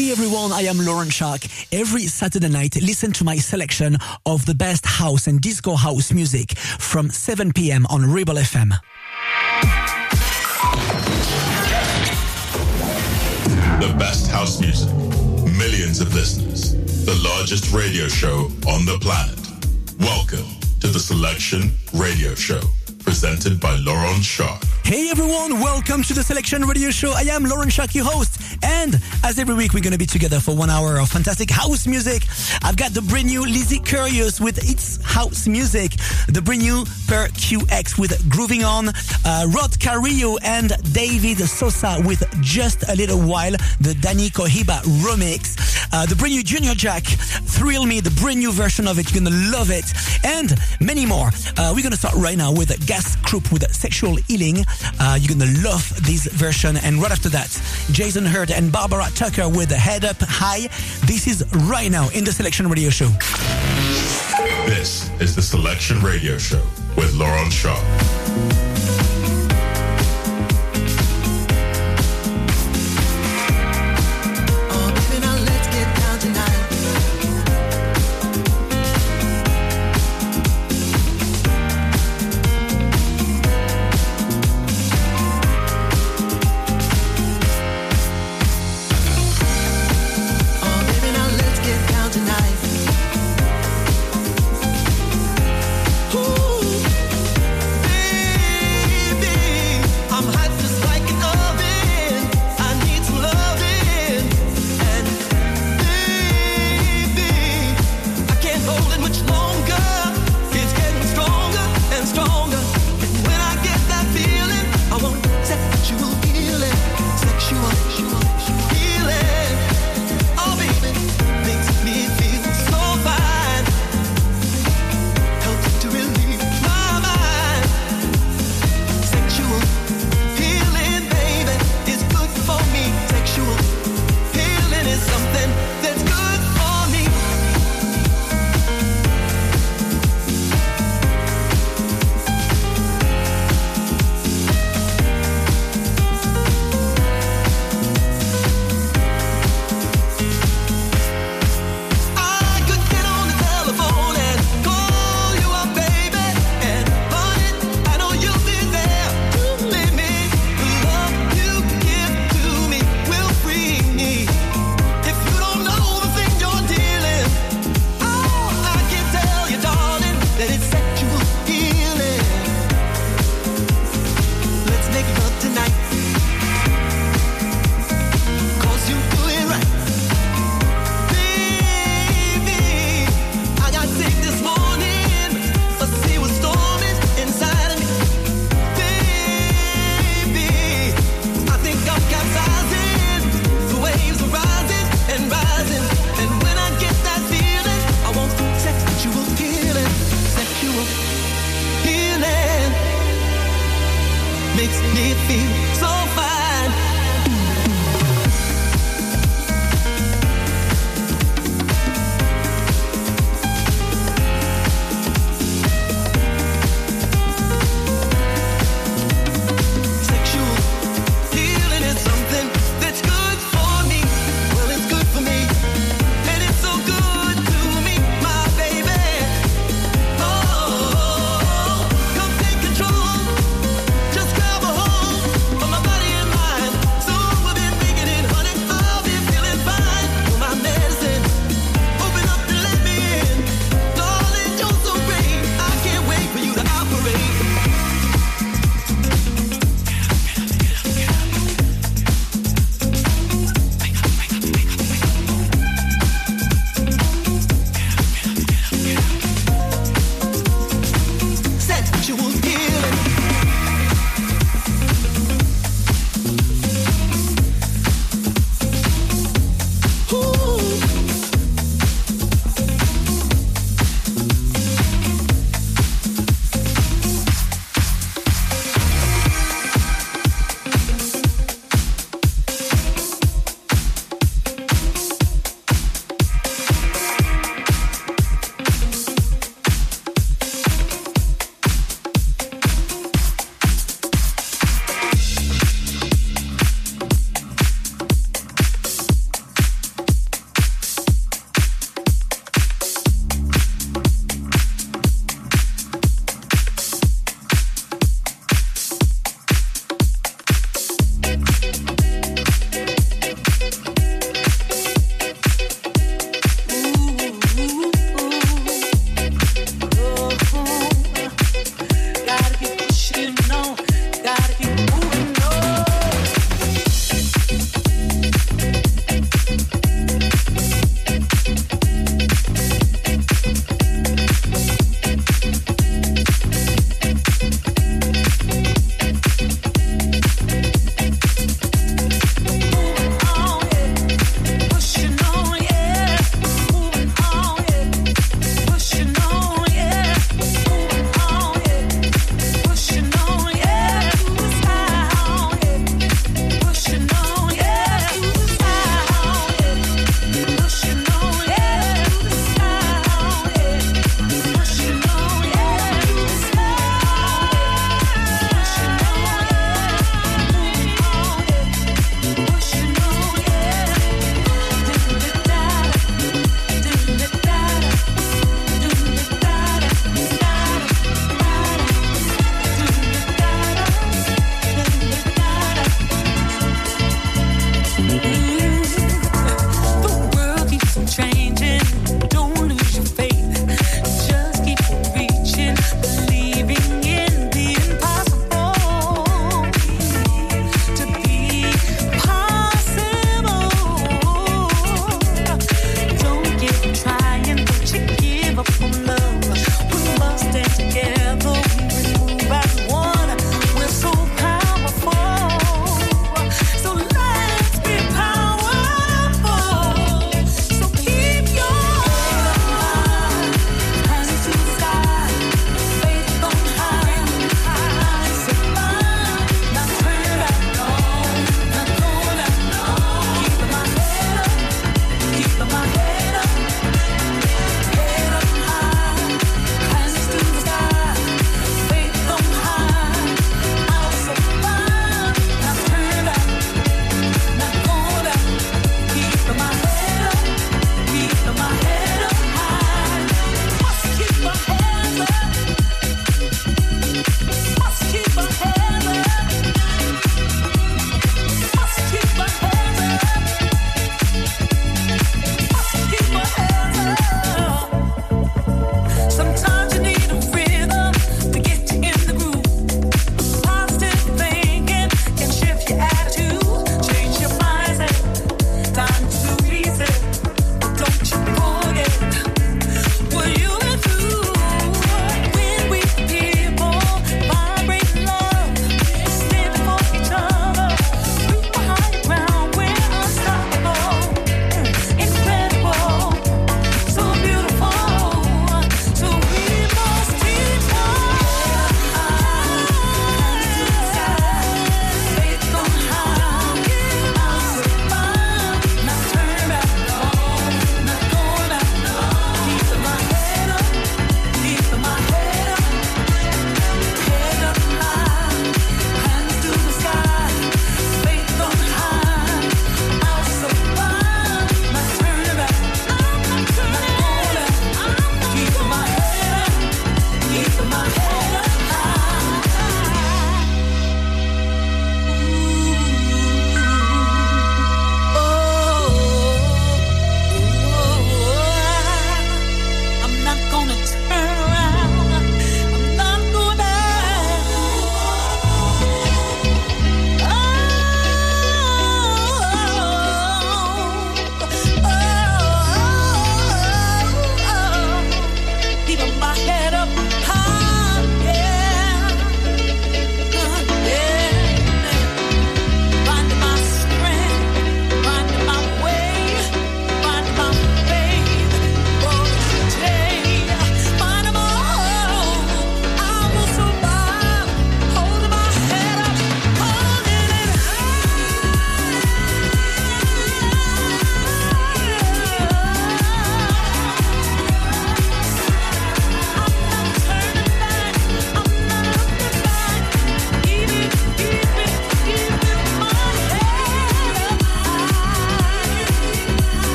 Hey everyone, I am Laurent Schark. Every Saturday night, listen to my selection of the best house and disco house music from 7 p.m. on Rebel FM. The best house music, millions of listeners, the largest radio show on the planet. Welcome to the Selection Radio Show, presented by Laurent Schark. Hey everyone, welcome to the Selection Radio Show. I am Laurent Schark, your host. And as every week, we're going to be together for one hour of fantastic house music. I've got the brand new Lizzie Curious with its house music, the brand new Per QX with Grooving On, uh, Rod Carrillo and David Sosa with Just a Little While, the Danny Cohiba remix, uh, the brand new Junior Jack, Thrill Me, the brand new version of it. You're going to love it. And many more. Uh, we're going to start right now with Gas Group with Sexual Healing. Uh, you're going to love this version. And right after that, Jason Hurd and Barbara Tucker with Head Up High. This is right now in the Selection Radio Show. This is the Selection Radio Show with Laurent Schark.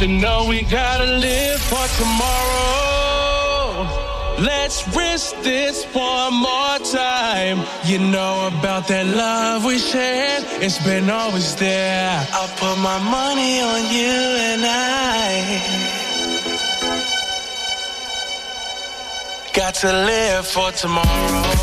you know we gotta live for tomorrow. Let's risk this one more time. You know about that love we shared, it's been always there. I put my money on you and I. Got to live for tomorrow.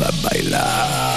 A bailar.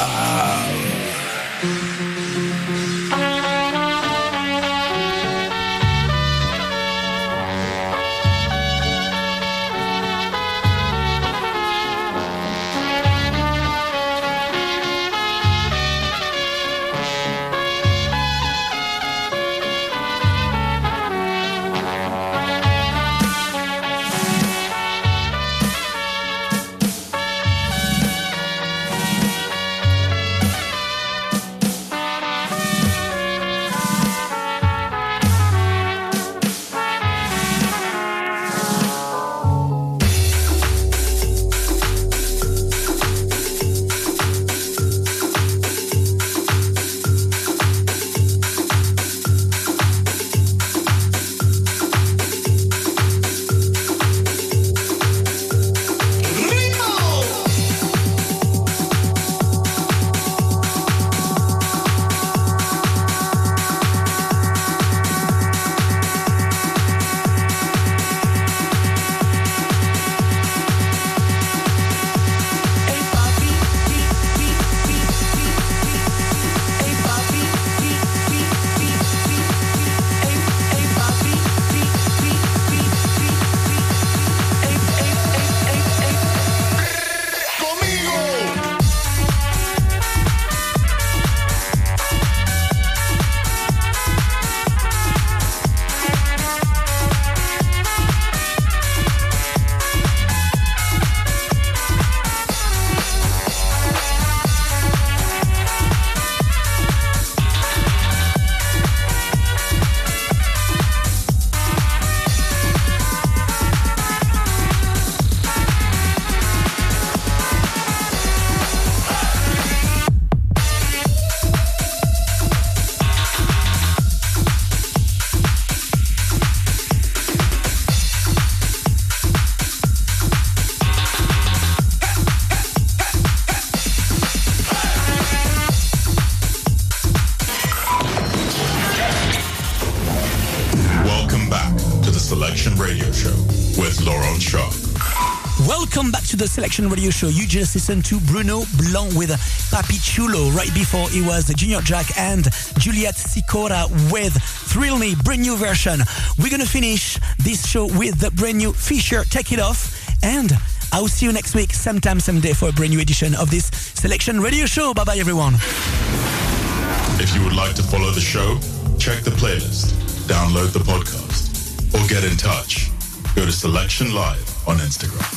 The Selection Radio Show. You just listened to Bruno Blanc with Papi Chulo. Right before it was Junior Jack and Juliet Sicora with Thrill Me, brand new version. We're gonna finish this show with the brand new Fisher Take It Off. And I'll see you next week, sometime, someday, for a brand new edition of this Selection Radio Show. Bye bye everyone. If you would like to follow the show, check the playlist, download the podcast, or get in touch. Go to Selection Live on Instagram.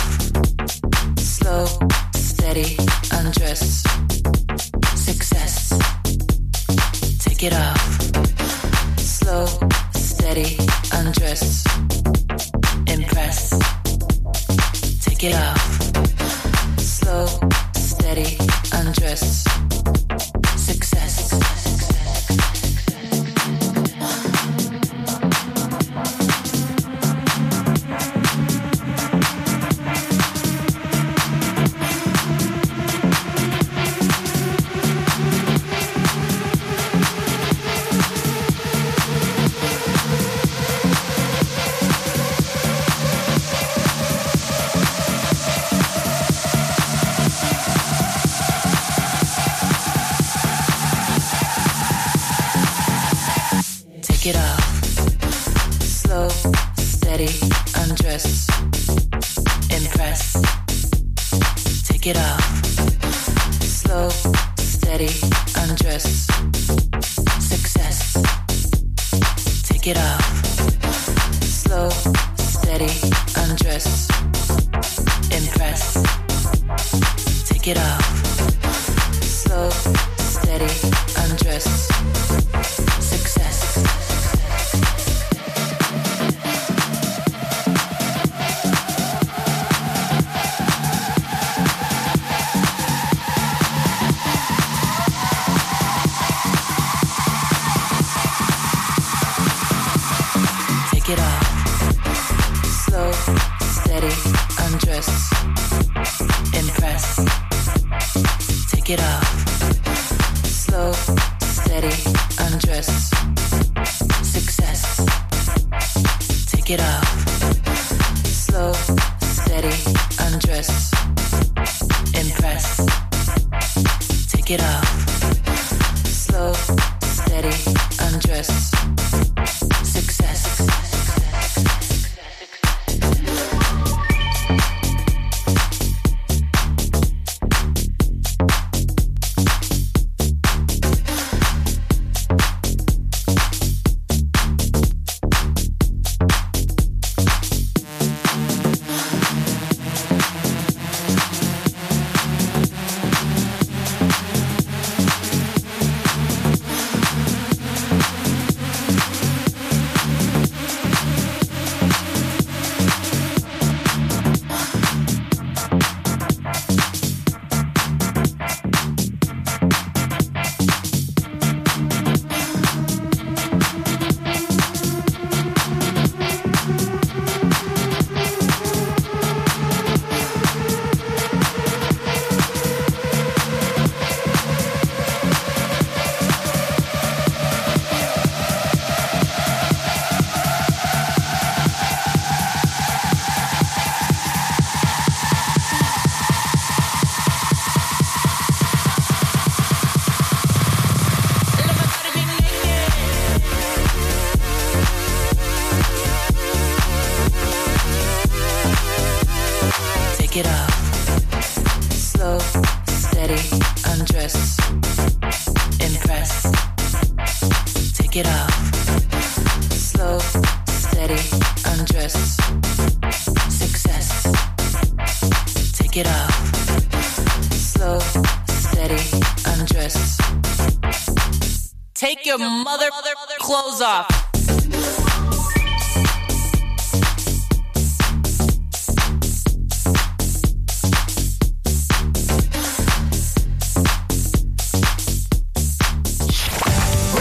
Off.